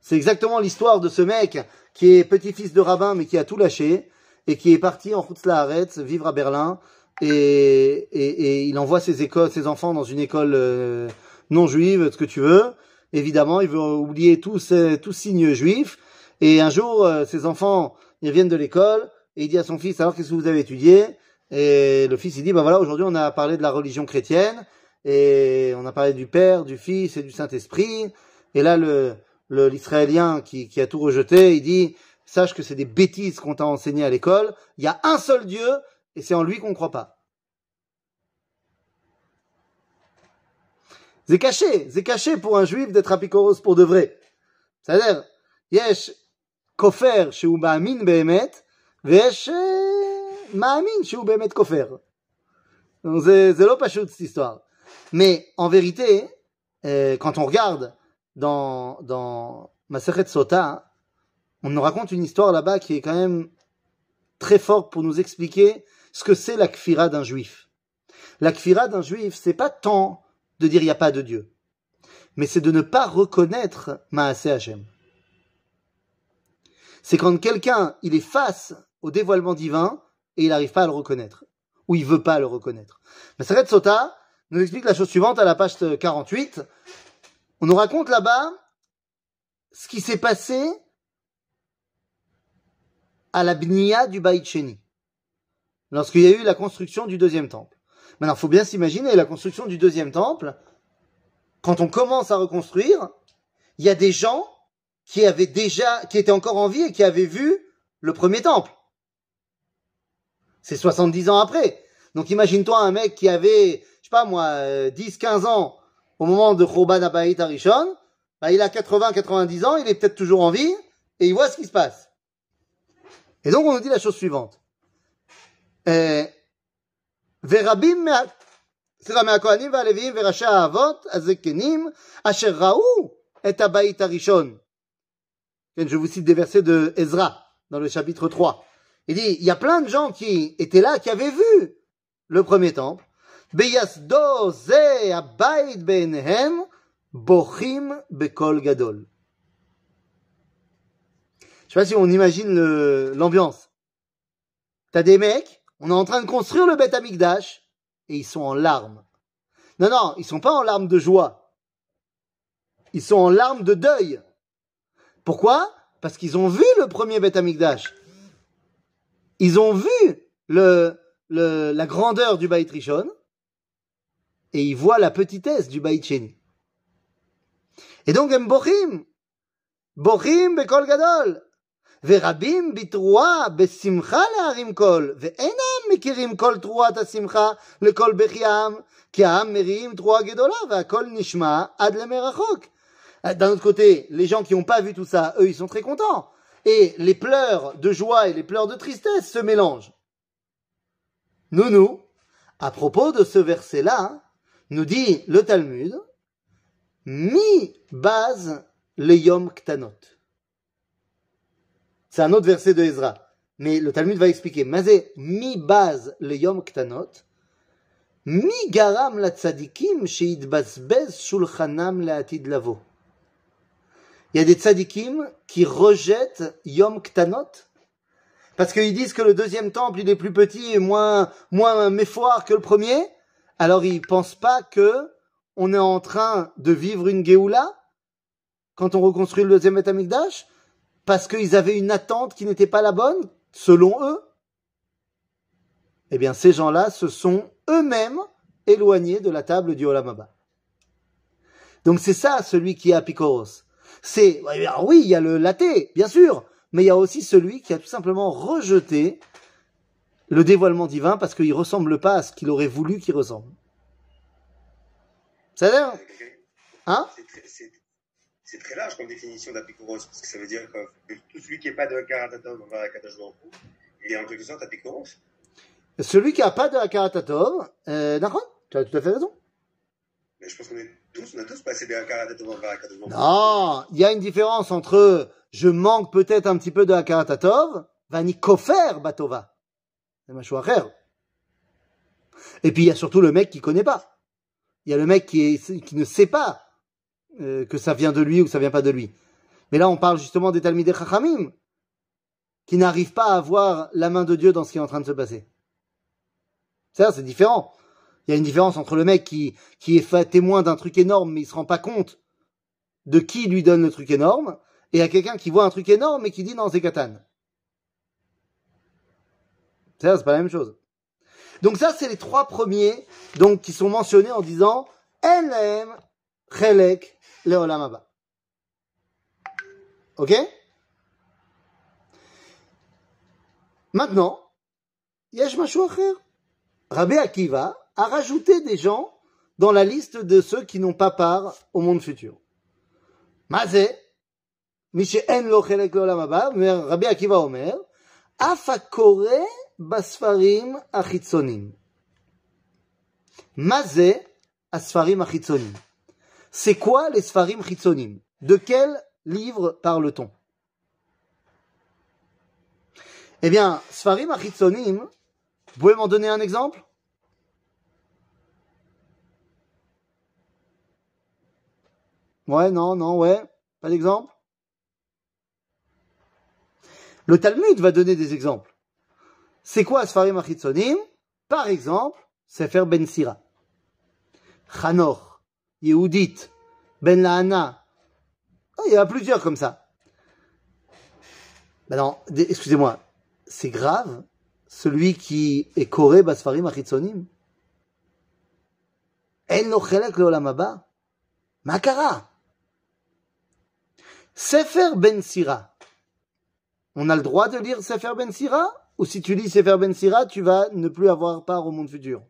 S1: C'est exactement l'histoire de ce mec qui est petit-fils de rabbin mais qui a tout lâché et qui est parti en Haaretz vivre à Berlin et, il envoie ses écoles, ses enfants dans une école euh, non juive, ce que tu veux. Évidemment, il veut oublier tous ces, tout signe juif. Et un jour, euh, ses enfants, ils de l'école et il dit à son fils, alors qu'est-ce que vous avez étudié? Et le fils, il dit, bah voilà, aujourd'hui on a parlé de la religion chrétienne et on a parlé du Père, du Fils et du Saint-Esprit. Et là, le, l'Israélien qui, a tout rejeté, il dit, sache que c'est des bêtises qu'on t'a enseigné à l'école. Il y a un seul Dieu et c'est en lui qu'on croit pas. C'est caché, c'est caché pour un juif d'être apikoros pour de vrai. C'est-à-dire, yesh kofer שהוא מאמין באמת, ויש אה, מאמין שהוא באמת כופר. Donc, C'est c'est לא פשוט cette histoire. Mais en vérité, euh, quand on regarde dans, dans Maseret Sota, on nous raconte une histoire là-bas qui est quand même très forte pour nous expliquer ce que c'est la kfira d'un juif. La kfira d'un juif, c'est pas tant de dire il n'y a pas de Dieu, mais c'est de ne pas reconnaître Maaseh Hashem. C'est quand quelqu'un, il est face au dévoilement divin et il n'arrive pas à le reconnaître, ou il veut pas le reconnaître. Maseret Sota nous explique la chose suivante à la page 48. On nous raconte là-bas ce qui s'est passé à la Bnia du Baït Sheni, lorsqu'il y a eu la construction du deuxième temple. Maintenant, il faut bien s'imaginer la construction du deuxième temple. Quand on commence à reconstruire, il y a des gens qui avaient déjà, qui étaient encore en vie et qui avaient vu le premier temple. C'est 70 ans après. Donc imagine-toi un mec qui avait, je sais pas moi, euh, 10, 15 ans au moment de Choban Abayit Arishon, bah, il a 80, 90 ans, il est peut-être toujours en vie, et il voit ce qui se passe. Et donc on nous dit la chose suivante. Euh, ורבים מה... סליחה, מהכהנים והלוויים וראשי האבות, הזקנים, אשר ראו את הבית הראשון. Je vous cite des versets de Ezra dans le chapitre 3. Il dit, il y a plein de gens qui étaient là, qui avaient vu le premier temple. Bochim bekol gadol. Je sais pas si on imagine l'ambiance. T'as des mecs, on est en train de construire le Beth Amikdash et ils sont en larmes. Non, non, ils sont pas en larmes de joie. Ils sont en larmes de deuil. Pourquoi Parce qu'ils ont vu le premier Beth Amikdash. Ils ont vu le, le, la grandeur du Baït Rishon, et ils voient la petitesse du Baït Sheni. Et donc, הם בוכים. בוכים בקול גדול. ורבים בתרועה, בשמחה להרים קול, ואינם מכירים כל תרועת השמחה לכל בכיים, כי העם מריעים תרועה גדולה, והכל נשמע עד למרחוק. D'un autre côté, les gens qui n'ont pas vu tout ça, eux, ils sont très contents. Et les pleurs de joie et les pleurs de tristesse se mélangent. Nous, à propos de ce verset-là, nous dit le Talmud, mi base le yom ktanot. C'est un autre verset de Ezra. Mais le Talmud va expliquer. Mazé, mi base le yom ktanot. Mi garam la tzadikim sheidbazbez shulchanam le'atid lavo. Il y a des tzadikim qui rejettent yom ktanot. Parce qu'ils disent que le deuxième temple, il est plus petit et moins, moins méfoire que le premier. Alors ils pensent pas que on est en train de vivre une Géoula quand on reconstruit le deuxième Betamikdash parce qu'ils avaient une attente qui n'était pas la bonne, selon eux. Eh bien, ces gens-là se sont eux-mêmes éloignés de la table du Olamaba. Donc c'est ça, celui qui est Apikoros. C'est, oui, il y a le laté, bien sûr, mais il y a aussi celui qui a tout simplement rejeté le dévoilement divin parce qu'il ressemble pas à ce qu'il aurait voulu qu'il ressemble. Ça l'air Hein?
S2: C'est très large comme définition d'apikoros, parce que ça veut dire que tout celui qui n'est pas de Karatatov va à Baruch il est en quelque sorte apikoros.
S1: Celui qui n'a pas de Karatatov, euh, d'accord, tu as tout à fait raison.
S2: Mais je pense qu'on est
S1: Non, il y a une différence entre je manque peut-être un petit peu de Karatatov, Vani Kofer Batova. Et puis il y a surtout le mec qui connaît pas. Il y a le mec qui ne sait pas euh, que ça vient de lui ou que ça vient pas de lui. Mais là, on parle justement des Talmidei Chachamim, qui n'arrivent pas à voir la main de Dieu dans ce qui est en train de se passer. Ça, c'est différent. Il y a une différence entre le mec qui, est témoin d'un truc énorme, mais il se rend pas compte de qui lui donne le truc énorme, et à quelqu'un qui voit un truc énorme et qui dit non, c'est Katan. Ça, c'est pas la même chose. Donc ça, c'est les trois premiers, donc, qui sont mentionnés en disant, Elem, Chelek, Leolamaba. Ok? Maintenant, Yesh. Rabbi Akiva à rajouter des gens dans la liste de ceux qui n'ont pas part au monde futur. Mazé, Mishéen lochelek l'olam haba, mais Rabbi Akiva Omer, Afakore basfarim achitzonim. Mazé asfarim achitzonim. C'est quoi les sfarim achitzonim? De quel livre parle-t-on? Eh bien, sfarim achitzonim, vous pouvez m'en donner un exemple? Ouais, non, non, ouais, pas d'exemple? Le Talmud va donner des exemples. C'est quoi Sfarim Achitzonim? Par exemple, Sefer Ben Sira. Chanor, Yehudit, Ben Lahana. Oh, il y en a plusieurs comme ça. Ben non, excusez-moi, c'est grave, celui qui est Koré Basfarim Achitzonim. En lo chelek leolam Makara. Sefer Ben Sira. On a le droit de lire Sefer Ben Sira? Ou si tu lis Sefer Ben Sira, tu vas ne plus avoir part au monde futur?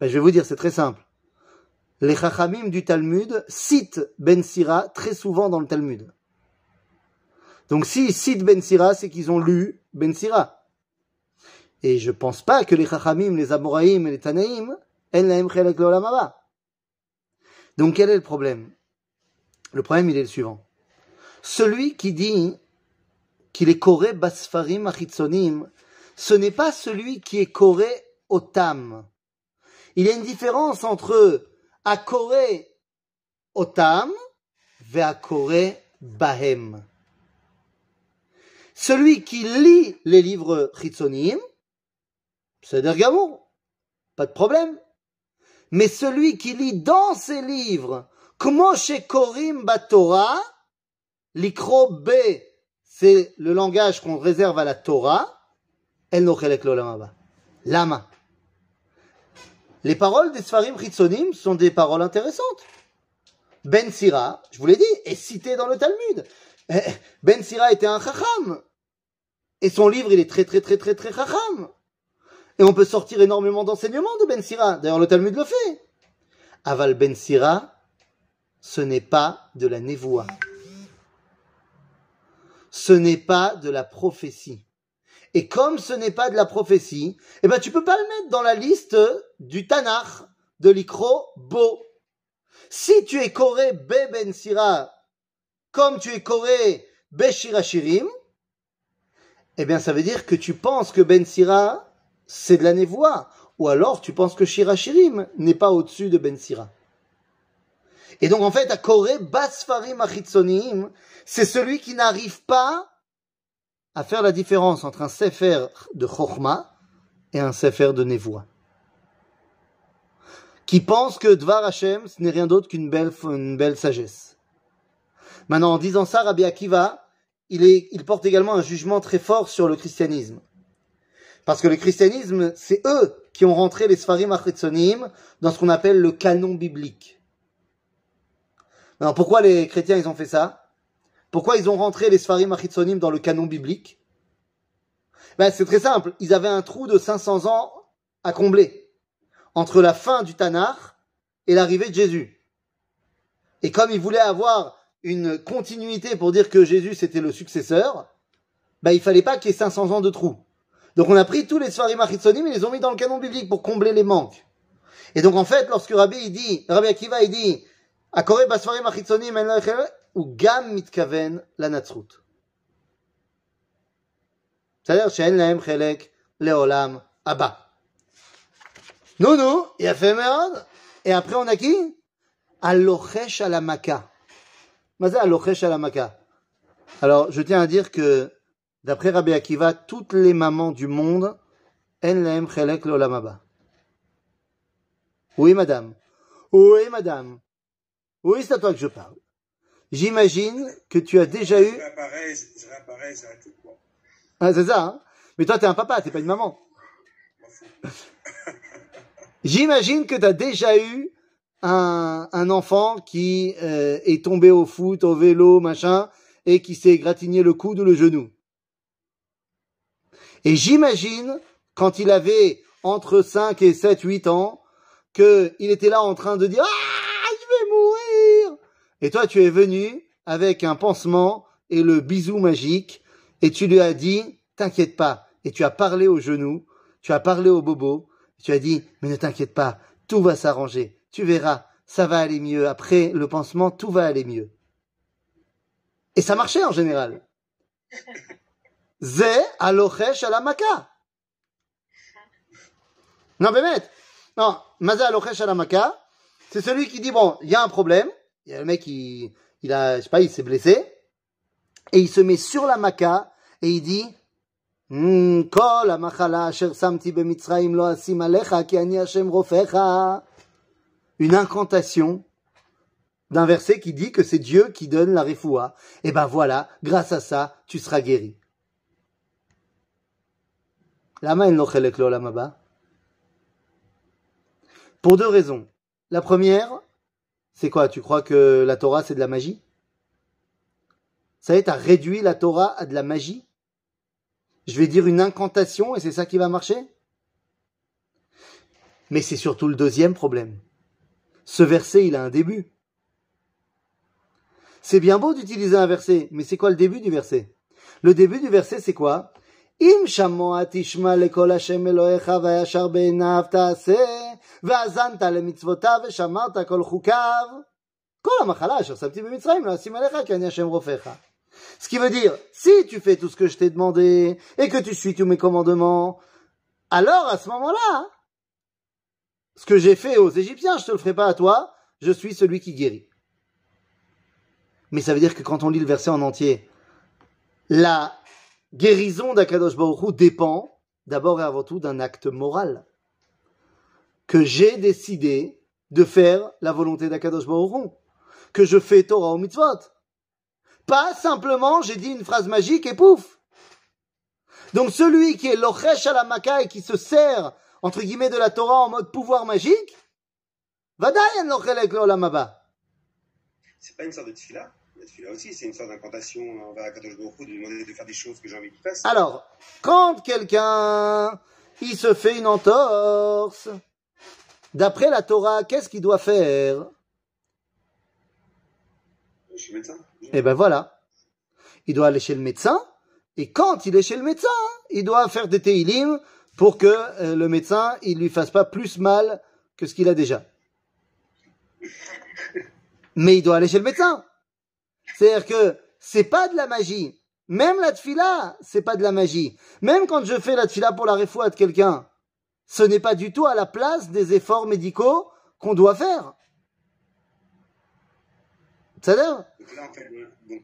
S1: Ben, je vais vous dire, c'est très simple. Les Chachamim du Talmud citent Ben Sira très souvent dans le Talmud. Donc s'ils citent Ben Sira, c'est qu'ils ont lu Ben Sira. Et je pense pas que les Chachamim, les Amoraïm et les Tanaïm, Donc quel est le problème? Le problème, il est le suivant. Celui qui dit qu'il est Koré Basfarim Achitzonim, ce n'est pas celui qui est Koré Otam. Il y a une différence entre Akoré Otam et Akoré Bahem. Celui qui lit les livres Chitzonim, c'est Dergamo, pas de problème. Mais celui qui lit dans ses livres, chez Korim Batora, L'ikro B, c'est le langage qu'on réserve à la Torah. El nochelek l'olamaba. Lama. Les paroles des Sfarim Chitzonim sont des paroles intéressantes. Ben Sira, je vous l'ai dit, est cité dans le Talmud. Eh, Ben Sira était un chacham. Et son livre, il est très très très très très chacham. Et on peut sortir énormément d'enseignements de Ben Sira. D'ailleurs, le Talmud le fait. Aval Ben Sira, ce n'est pas de la névoie. Ce n'est pas de la prophétie. Et comme ce n'est pas de la prophétie, eh ben tu peux pas le mettre dans la liste du Tanakh, de l'Ikro Bo. Si tu es Koré Be Ben Sira, comme tu es Koré Be Shirachirim, eh bien ça veut dire que tu penses que Ben Sira, c'est de la névoie. Ou alors tu penses que Shirachirim n'est pas au-dessus de Ben Sira. Et donc en fait, à Koré Basfarim Achitsonim, c'est celui qui n'arrive pas à faire la différence entre un Sefer de Chochma et un Sefer de Nevoa. Qui pense que Dvar Hashem, ce n'est rien d'autre qu'une belle, une belle sagesse. Maintenant, en disant ça, Rabbi Akiva, il porte également un jugement très fort sur le christianisme. Parce que le christianisme, c'est eux qui ont rentré les Sfarim Achitsonim dans ce qu'on appelle le canon biblique. Alors pourquoi les chrétiens ils ont fait ça? Pourquoi ils ont rentré les Sfarim Achitsonim dans le canon biblique? Ben, C'est très simple, ils avaient un trou de 500 ans à combler entre la fin du Tanakh et l'arrivée de Jésus. Et comme ils voulaient avoir une continuité pour dire que Jésus c'était le successeur, ben, il fallait pas qu'il y ait 500 ans de trou. Donc on a pris tous les Sfarim Achitsonim et les ont mis dans le canon biblique pour combler les manques. Et donc en fait, lorsque Rabbi il dit, Rabbi Akiva il dit, Akore Basfarim Achitsonim ou Gam Mitkaven la Natsrut. C'est-à-dire, Shein Lahem Chelek Leolam Abba. Non, non, il a fait merde. Et après, on a qui? Alochesh Alamaka. Mazé Alochesh Alamaka. Alors, je tiens à dire que D'après Rabbi Akiva, toutes les mamans du monde, en laem chelek l'olamaba. Oui, madame. Oui, madame. Oui, c'est à toi que je parle. J'imagine que tu as déjà eu...
S2: Je réapparais, je réapparais.
S1: Ah, c'est ça, hein Mais toi, t'es un papa, t'es pas une maman. J'imagine que tu as déjà eu un, un enfant qui euh, est tombé au foot, au vélo, machin, et qui s'est gratigné le coude ou le genou. Et j'imagine, quand il avait entre 5 et 7, 8 ans, qu'il était là en train de dire Ah, je vais mourir Et toi, tu es venu avec un pansement et le bisou magique, et tu lui as dit T'inquiète pas. Et tu as parlé au genou, tu as parlé au bobo, tu as dit Mais ne t'inquiète pas, tout va s'arranger. Tu verras, ça va aller mieux. Après le pansement, tout va aller mieux. Et ça marchait en général. Zé alochesh à la maka. Non, Bémet. Non, Mazé alochesh à la maka, c'est celui qui dit, bon, il y a un problème. Il y a le mec qui, il a, je sais pas, il s'est blessé. Et il se met sur la maka et il dit, Hmm, Kol המחלה אשר שמתי במצרים לא אשים עליך, כי אני השם רופאך. Une incantation d'un verset qui dit que c'est Dieu qui donne la refoua. Et ben voilà, grâce à ça, tu seras guéri. Lama haba Pour deux raisons. La première, c'est quoi? Tu crois que la Torah c'est de la magie? Ça y est, t'as réduit la Torah à de la magie? Je vais dire une incantation et c'est ça qui va marcher? Mais c'est surtout le deuxième problème. Ce verset, il a un début. C'est bien beau d'utiliser un verset, mais c'est quoi le début du verset? Le début du verset, c'est quoi? Ce qui veut dire, si tu fais tout ce que je t'ai demandé et que tu suis tous mes commandements, alors à ce moment-là, ce que j'ai fait aux Égyptiens, je te le ferai pas à toi, je suis celui qui guérit. Mais ça veut dire que quand on lit le verset en entier, la guérison d'Akadosh Baruch Hu dépend d'abord et avant tout d'un acte moral. Que j'ai décidé de faire la volonté d'Akadosh Baruch Hu. Que je fais Torah au mitzvot. Pas simplement j'ai dit une phrase magique et pouf. Donc celui qui est l'ochesh à la maka et qui se sert entre guillemets de la Torah en mode pouvoir magique, vadayen l'ochelek l'olam haba.
S3: c'est pas une sorte de Aussi, c'est une sorte d'incantation envers Akadosh Baruch de demander de faire des choses que j'ai envie qu'il fasse.
S1: Alors, quand quelqu'un, il se fait une entorse, d'après la Torah, qu'est-ce qu'il doit faire?
S3: Je suis médecin.
S1: Eh ben voilà. Il doit aller chez le médecin, et quand il est chez le médecin, il doit faire des teilim pour que euh, le médecin, il lui fasse pas plus mal que ce qu'il a déjà. Mais il doit aller chez le médecin. C'est-à-dire que c'est pas de la magie. Même la tfila, c'est pas de la magie. Même quand je fais la tfila pour la refoua de quelqu'un, ce n'est pas du tout à la place des efforts médicaux qu'on doit faire. C'est-à-dire
S3: euh,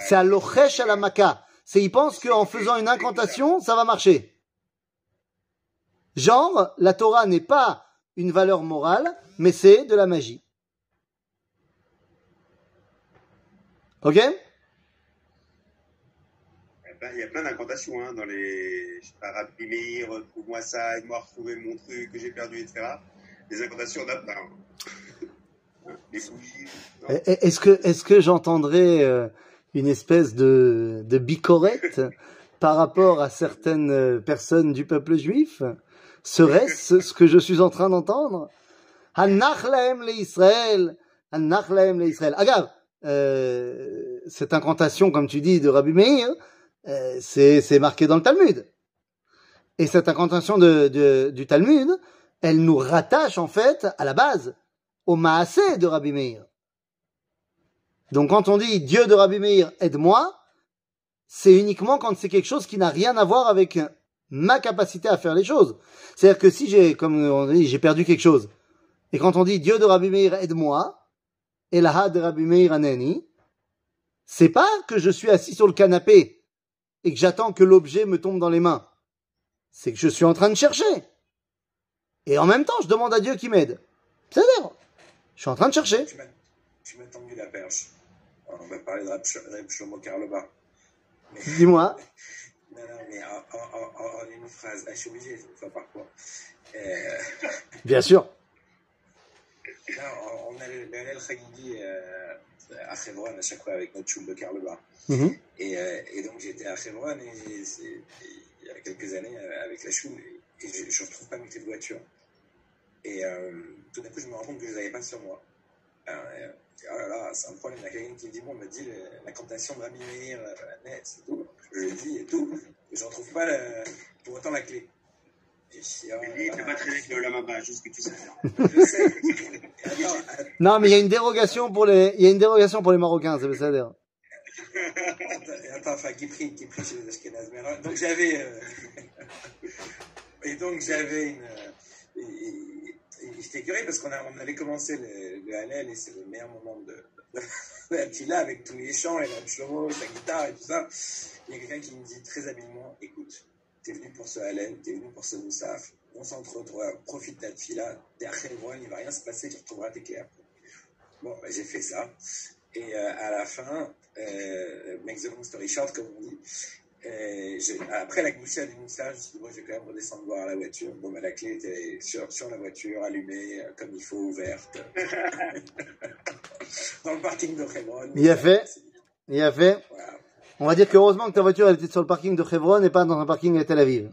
S1: C'est à l'ochesh à la maka. C'est, il pense qu'en faisant une incantation, ça va marcher. Genre, la Torah n'est pas une valeur morale, mais c'est de la magie. Ok?
S3: Il y a plein- il y a plein d'incantations hein, dans les. Je sais pas, Rabbi Meir, trouve-moi ça, aide-moi à retrouver mon truc que j'ai perdu, etc. Des incantations d'Ab- ben, Des bougies. non
S1: Et- et- Est-ce que, est-ce que j'entendrais euh, une espèce de, de bicorette par rapport à certaines euh, personnes du peuple juif? Serait-ce ce que je suis en train d'entendre? Hanach lahem le Israël, Hanach lahem le Israël. Agave, euh, cette incantation, comme tu dis, de Rabbi Meir, euh, c'est marqué dans le Talmud. Et cette incantation de, de- du Talmud, elle nous rattache en fait à la base, au Maasé de Rabbi Meir. Donc quand on dit Dieu de Rabbi Meir, aide-moi, c'est uniquement quand c'est quelque chose qui n'a rien à voir avec ma capacité à faire les choses. C'est-à-dire que si j'ai, comme on dit, j'ai perdu quelque chose, et quand on dit Dieu de Rabbi Meir, aide-moi, Elaha de Rabbi Meir Anani, c'est pas que je suis assis sur le canapé et que j'attends que l'objet me tombe dans les mains. C'est que je suis en train de chercher. Et en même temps, je demande à Dieu qui m'aide. C'est-à-dire, je suis en train de chercher.
S2: Tu m'as, tendu la perche. On va parler de Rab Sh- Rab Shlomo Karlova.
S1: Dis-moi.
S2: Non, non, mais en, en, en, en une phrase. Ah, je suis obligé, une fois par fois. Euh,
S1: Bien sûr.
S2: On, a le, le Hallel Chagidi euh, à Chevron à chaque fois avec notre choule de Karlova.
S1: Mhm.
S2: Et, euh, et donc j'étais à et, et il y a quelques années euh, avec la choule et, je ne retrouve pas mes clés de voiture. Et euh, tout d'un coup, je me rends compte que je les avais pas sur moi. Alors, oh là là, c'est un problème. Il y a quelqu'un qui me dit Bon, on me dit le- la cantation Rabbi Meir, euh, net, c'est tout. Je lui dis et tout. Je retrouve pas le- pour autant la clé.
S3: Il pas bien le juste que tu sais.
S2: je
S1: Non, mais il y a une dérogation pour les, il y a une dérogation pour les Marocains, c'est ça dire.
S2: Attends, enfin, qui prie, qui prie chez les Ashkenaz. Donc j'avais, euh, et donc j'avais une, euh, j'étais curieux parce qu'on on avait commencé le, le Hallel et c'est le meilleur moment de, de, de la Tfila avec tous les chants et la Shlomo, sa guitare et tout ça. Il y a quelqu'un qui me dit très habilement, écoute, t'es venu pour ce Hallel, t'es venu pour ce Moussaf, concentre-toi, profite de la Tfila, t'es à il va rien se passer, tu retrouveras tes clés après. Bon, bah, j'ai fait ça. Et euh, à la fin, euh, make the long story short, comme on dit, euh, je- après la goussette du moussage, je me suis dit, bon, je vais quand même redescendre voir la voiture. Bon, bah, la clé était sur, sur la voiture, allumée, euh, comme il faut, ouverte. Dans le parking de Hebron.
S1: Il a fait. Il a fait. On va dire que heureusement que ta voiture elle était sur le parking de Hebron et pas dans un parking à Tel Aviv.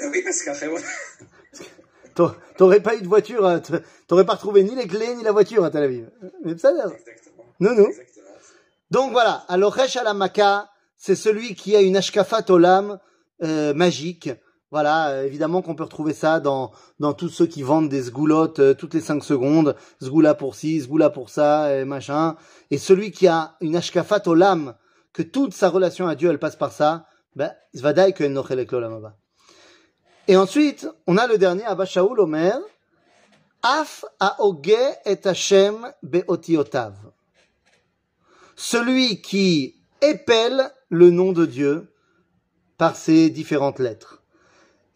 S2: Ah oui, parce qu'à Hebron,
S1: T'a- T'aurais pas eu de voiture, euh, t- t'aurais pas retrouvé ni les clés ni la voiture à Tel Aviv. Mais ça, là.
S2: exactement.
S1: Non, non.
S2: Exactement.
S1: Donc voilà, Alochesh Alamaka, c'est celui qui a une Ashkafat Olam euh, magique. Voilà, euh, évidemment qu'on peut retrouver ça dans, dans tous ceux qui vendent des sgoulottes euh, toutes les 5 secondes. Sgoula pour ci, sgoula pour ça, et machin. Et celui qui a une Ashkafat Olam, que toute sa relation à Dieu, elle passe par ça, ben, Zvadai que Nochelek Olam Abba. Et ensuite, on a le dernier, Abba Shaul Omer, Af Aoge et Hashem Beotiotav celui qui épelle le nom de Dieu par ses différentes lettres.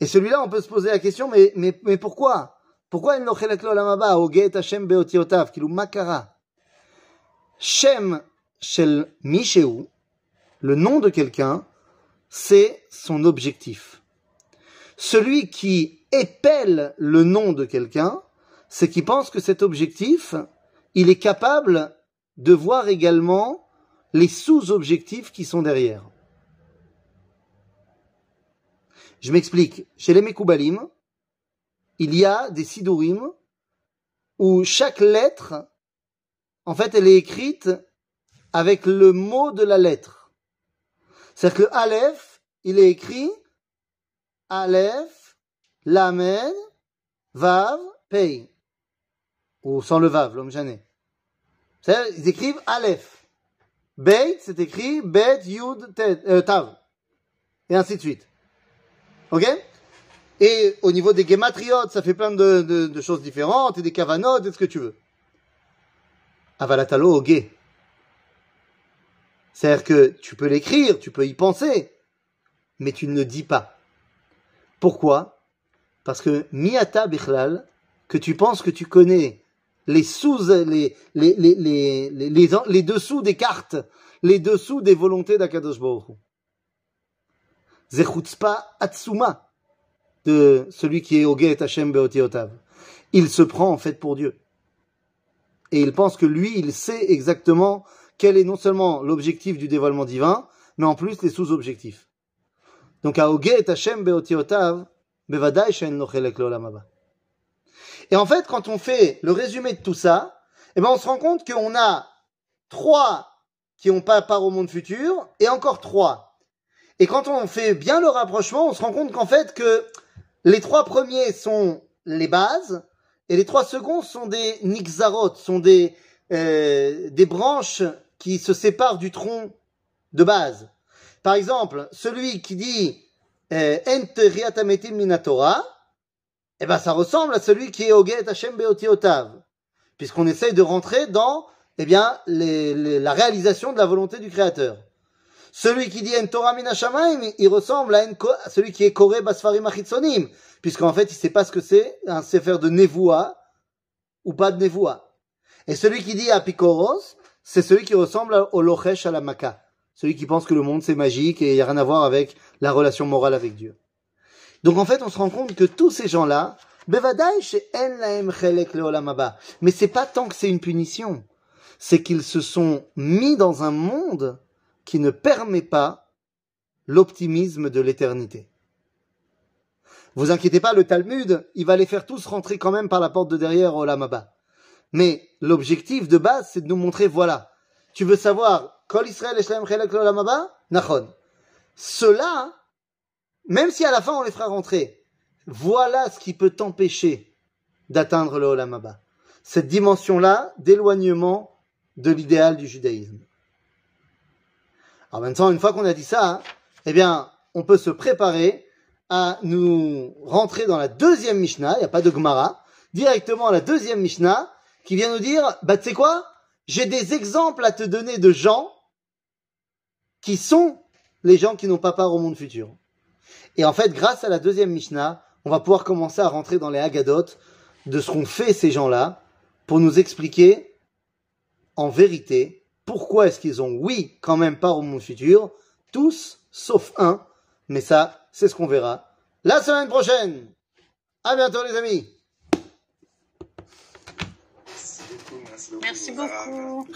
S1: Et celui-là, on peut se poser la question, mais, mais, mais pourquoi? Pourquoi il n'ochelek lo lamaba, oget Hashem beotiotav, kilou makara? Shem shel Misheu, le nom de quelqu'un, c'est son objectif. Celui qui épelle le nom de quelqu'un, c'est qu'il pense que cet objectif, il est capable de voir également les sous-objectifs qui sont derrière. Je m'explique. Chez les Mekoubalim, il y a des Sidurim où chaque lettre, en fait, elle est écrite avec le mot de la lettre. C'est-à-dire que le Aleph, il est écrit Aleph, Lamed, Vav, Pei. Ou sans le Vav, l'homme jané. C'est-à-dire, ils écrivent Aleph. Beit, c'est écrit Bet, Yud, euh, Tav. Et ainsi de suite. Ok Et au niveau des gematriotes, ça fait plein de, choses différentes, et des kavanotes, et ce que tu veux. Avalatalo au gay. C'est-à-dire que tu peux l'écrire, tu peux y penser, mais tu ne le dis pas. Pourquoi? Parce que miata bichlal, que tu penses que tu connais les sous, les, les, les, les, dessous des cartes, les dessous des volontés d'Akadosh Zechutzpa Atsuma de celui qui est au et Hashem Beotiotav. Il se prend en fait pour Dieu. Et il pense que lui, il sait exactement quel est non seulement l'objectif du dévoilement divin, mais en plus les sous-objectifs. Donc à et Hashem Beotiotav, Bevadai Shen Lochelek Et en fait, quand on fait le résumé de tout ça, eh ben on se rend compte qu'on a trois qui n'ont pas part au monde futur, et encore trois et quand on fait bien le rapprochement, on se rend compte qu'en fait que les trois premiers sont les bases et les trois seconds sont des nixarot, sont des euh, des branches qui se séparent du tronc de base. Par exemple, celui qui dit euh, Ent minatora, eh ben ça ressemble à celui qui est Oget Hashem Beotiotav, puisqu'on essaye de rentrer dans eh bien la réalisation de la volonté du Créateur. Celui qui dit en Torah minashamaim, il ressemble à, celui qui est Koré Basfarim Achitsonim, puisqu'en fait, il sait pas ce que c'est un sefer de Nevoa ou pas de Nevoa. Et celui qui dit Apikoros, c'est celui qui ressemble au Lochesh à la. Celui qui pense que le monde c'est magique et il n'y a rien à voir avec la relation morale avec Dieu. Donc en fait, on se rend compte que tous ces gens-là, mais c'est pas tant que c'est une punition, c'est qu'ils se sont mis dans un monde qui ne permet pas l'optimisme de l'éternité. Vous inquiétez pas, le Talmud, il va les faire tous rentrer quand même par la porte de derrière au Lamaba. Mais l'objectif de base, c'est de nous montrer, voilà, tu veux savoir, Kol Israël Nachon. Cela, même si à la fin on les fera rentrer, voilà ce qui peut t'empêcher d'atteindre le Olamaba. Cette dimension-là d'éloignement de l'idéal du judaïsme. Alors maintenant, une fois qu'on a dit ça, hein, eh bien, on peut se préparer à nous rentrer dans la deuxième Mishnah, il n'y a pas de Gemara, directement à la deuxième Mishnah, qui vient nous dire, bah tu sais quoi, j'ai des exemples à te donner de gens qui sont les gens qui n'ont pas part au monde futur. Et en fait, grâce à la deuxième Mishnah, on va pouvoir commencer à rentrer dans les Haggadot de ce qu'ont fait ces gens-là pour nous expliquer en vérité pourquoi est-ce qu'ils ont, oui, quand même part au monde futur? Tous, sauf un. Mais ça, c'est ce qu'on verra la semaine prochaine. À bientôt, les amis.
S4: Merci beaucoup. Merci beaucoup.